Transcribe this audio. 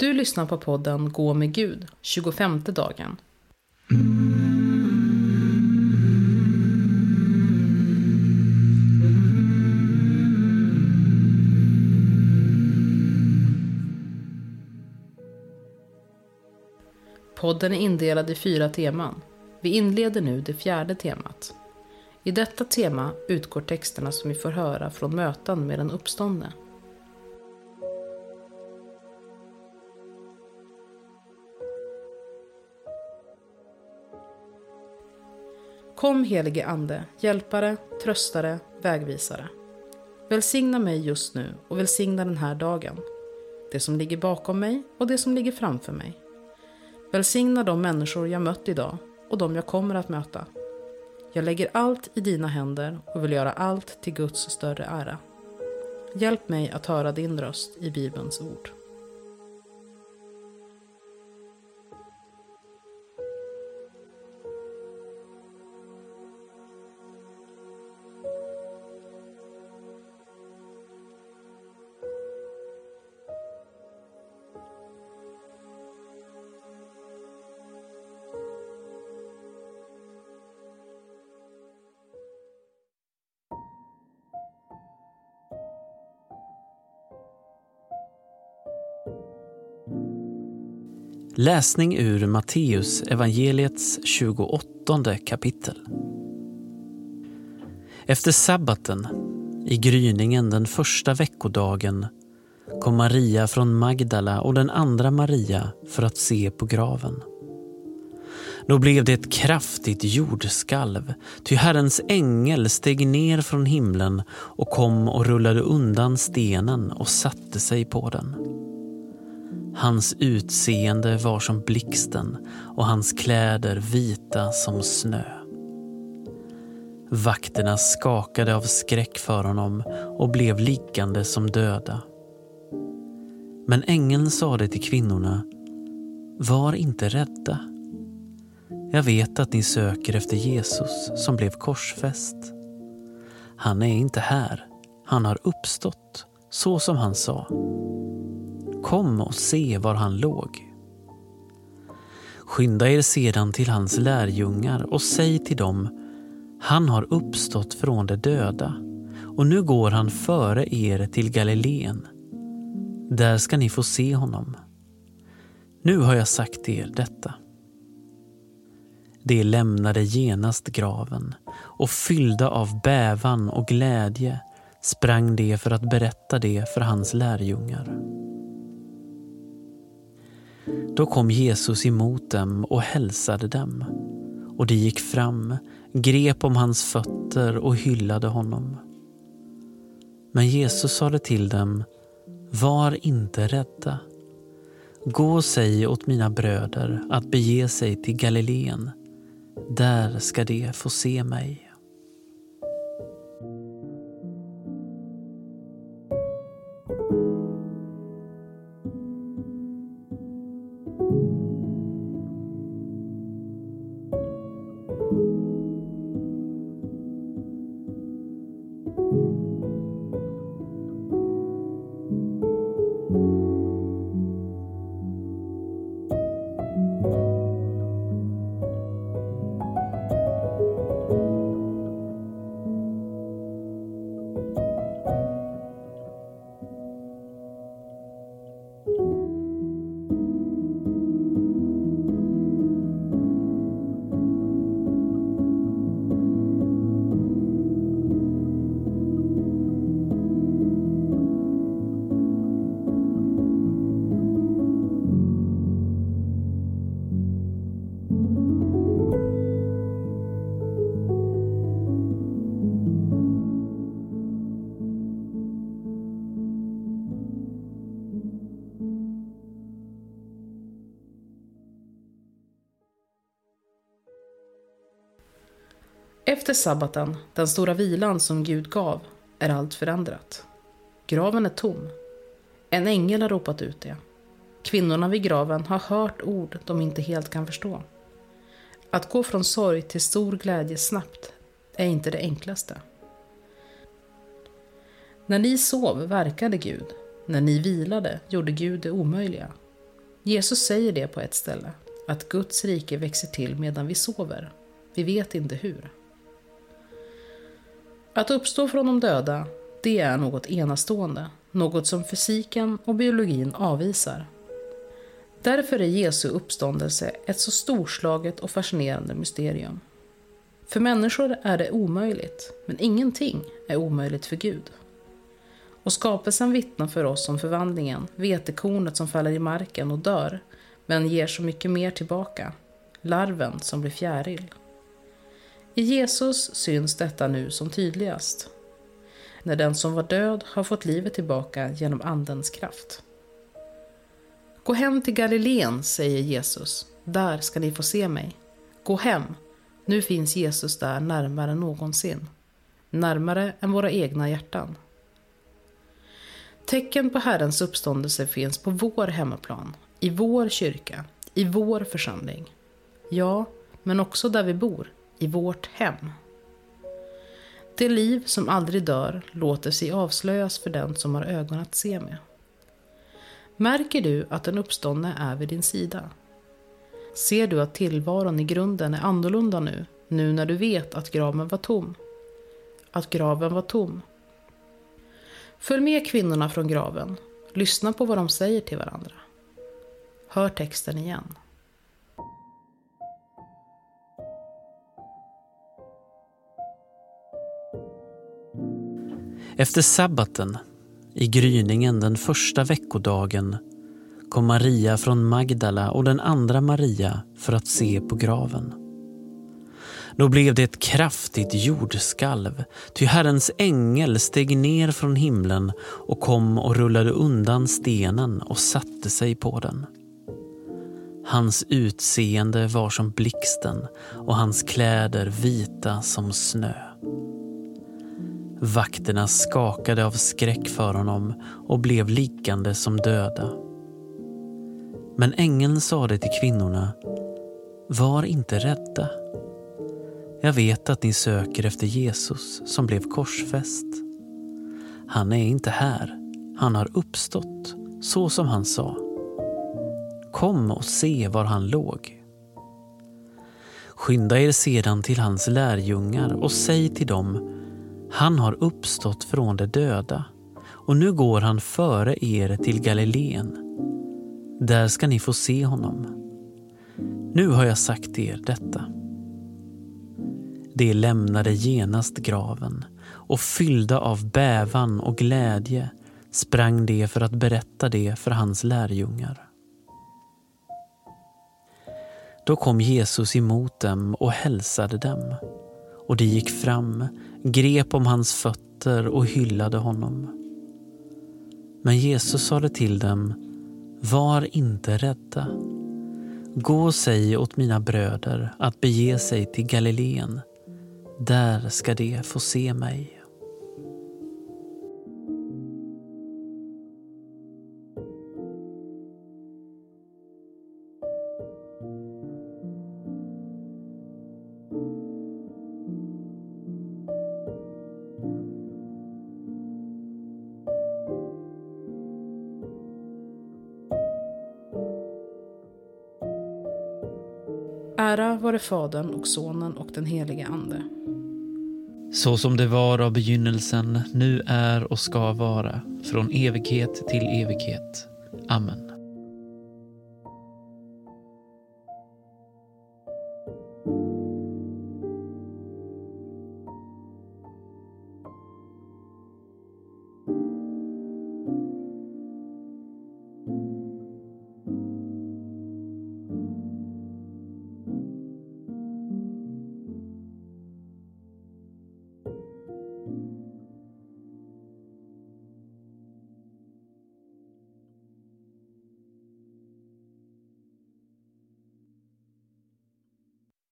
Du lyssnar på podden Gå med Gud, 25 dagen. Podden är indelad i fyra teman. Vi inleder nu det fjärde temat. I detta tema utgår texterna som vi får höra från möten med den uppståndne. Kom helige Ande, hjälpare, tröstare, vägvisare. Välsigna mig just nu och välsigna den här dagen. Det som ligger bakom mig och det som ligger framför mig. Välsigna de människor jag mött idag och de jag kommer att möta. Jag lägger allt i dina händer och vill göra allt till Guds större ära. Hjälp mig att höra din röst i Bibelns ord. Läsning ur Matteus evangeliets 28 kapitel. Efter sabbaten, i gryningen den första veckodagen, kom Maria från Magdala och den andra Maria för att se på graven. Då blev det ett kraftigt jordskalv, ty Herrens ängel steg ner från himlen och kom och rullade undan stenen och satte sig på den. Hans utseende var som blixten och hans kläder vita som snö. Vakterna skakade av skräck för honom och blev liggande som döda. Men ängeln sade till kvinnorna, var inte rädda. Jag vet att ni söker efter Jesus som blev korsfäst. Han är inte här, han har uppstått, så som han sa. Kom och se var han låg. Skynda er sedan till hans lärjungar och säg till dem, han har uppstått från de döda och nu går han före er till Galileen. Där ska ni få se honom. Nu har jag sagt er detta. De lämnade genast graven och fyllda av bävan och glädje sprang de för att berätta det för hans lärjungar. Då kom Jesus emot dem och hälsade dem. Och de gick fram, grep om hans fötter och hyllade honom. Men Jesus sade till dem, var inte rädda. Gå och säg åt mina bröder att bege sig till Galileen. Där ska de få se mig. you Efter sabbaten, den stora vilan som Gud gav, är allt förändrat. Graven är tom. En ängel har ropat ut det. Kvinnorna vid graven har hört ord de inte helt kan förstå. Att gå från sorg till stor glädje snabbt är inte det enklaste. När ni sov verkade Gud. När ni vilade gjorde Gud det omöjliga. Jesus säger det på ett ställe, att Guds rike växer till medan vi sover. Vi vet inte hur. Att uppstå från de döda, det är något enastående, något som fysiken och biologin avvisar. Därför är Jesu uppståndelse ett så storslaget och fascinerande mysterium. För människor är det omöjligt, men ingenting är omöjligt för Gud. Och skapelsen vittnar för oss om förvandlingen, vetekornet som faller i marken och dör, men ger så mycket mer tillbaka. Larven som blir fjäril. I Jesus syns detta nu som tydligast. När den som var död har fått livet tillbaka genom Andens kraft. Gå hem till Galileen, säger Jesus. Där ska ni få se mig. Gå hem. Nu finns Jesus där närmare än någonsin. Närmare än våra egna hjärtan. Tecken på Herrens uppståndelse finns på vår hemmaplan, i vår kyrka, i vår församling. Ja, men också där vi bor, i vårt hem. Det liv som aldrig dör låter sig avslöjas för den som har ögon att se med. Märker du att den uppståndne är vid din sida? Ser du att tillvaron i grunden är annorlunda nu, nu när du vet att graven var tom? Att graven var tom. Följ med kvinnorna från graven. Lyssna på vad de säger till varandra. Hör texten igen. Efter sabbaten, i gryningen den första veckodagen, kom Maria från Magdala och den andra Maria för att se på graven. Då blev det ett kraftigt jordskalv, ty Herrens ängel steg ner från himlen och kom och rullade undan stenen och satte sig på den. Hans utseende var som blixten och hans kläder vita som snö. Vakterna skakade av skräck för honom och blev liggande som döda. Men ängeln sade till kvinnorna, var inte rädda. Jag vet att ni söker efter Jesus som blev korsfäst. Han är inte här, han har uppstått, så som han sa. Kom och se var han låg. Skynda er sedan till hans lärjungar och säg till dem han har uppstått från de döda och nu går han före er till Galileen. Där ska ni få se honom. Nu har jag sagt er detta. De lämnade genast graven och fyllda av bävan och glädje sprang de för att berätta det för hans lärjungar. Då kom Jesus emot dem och hälsade dem och de gick fram, grep om hans fötter och hyllade honom. Men Jesus sade till dem, var inte rädda. Gå och säg åt mina bröder att bege sig till Galileen. Där ska de få se mig. Ära vare Fadern och Sonen och den helige Ande. Så som det var av begynnelsen, nu är och ska vara, från evighet till evighet. Amen.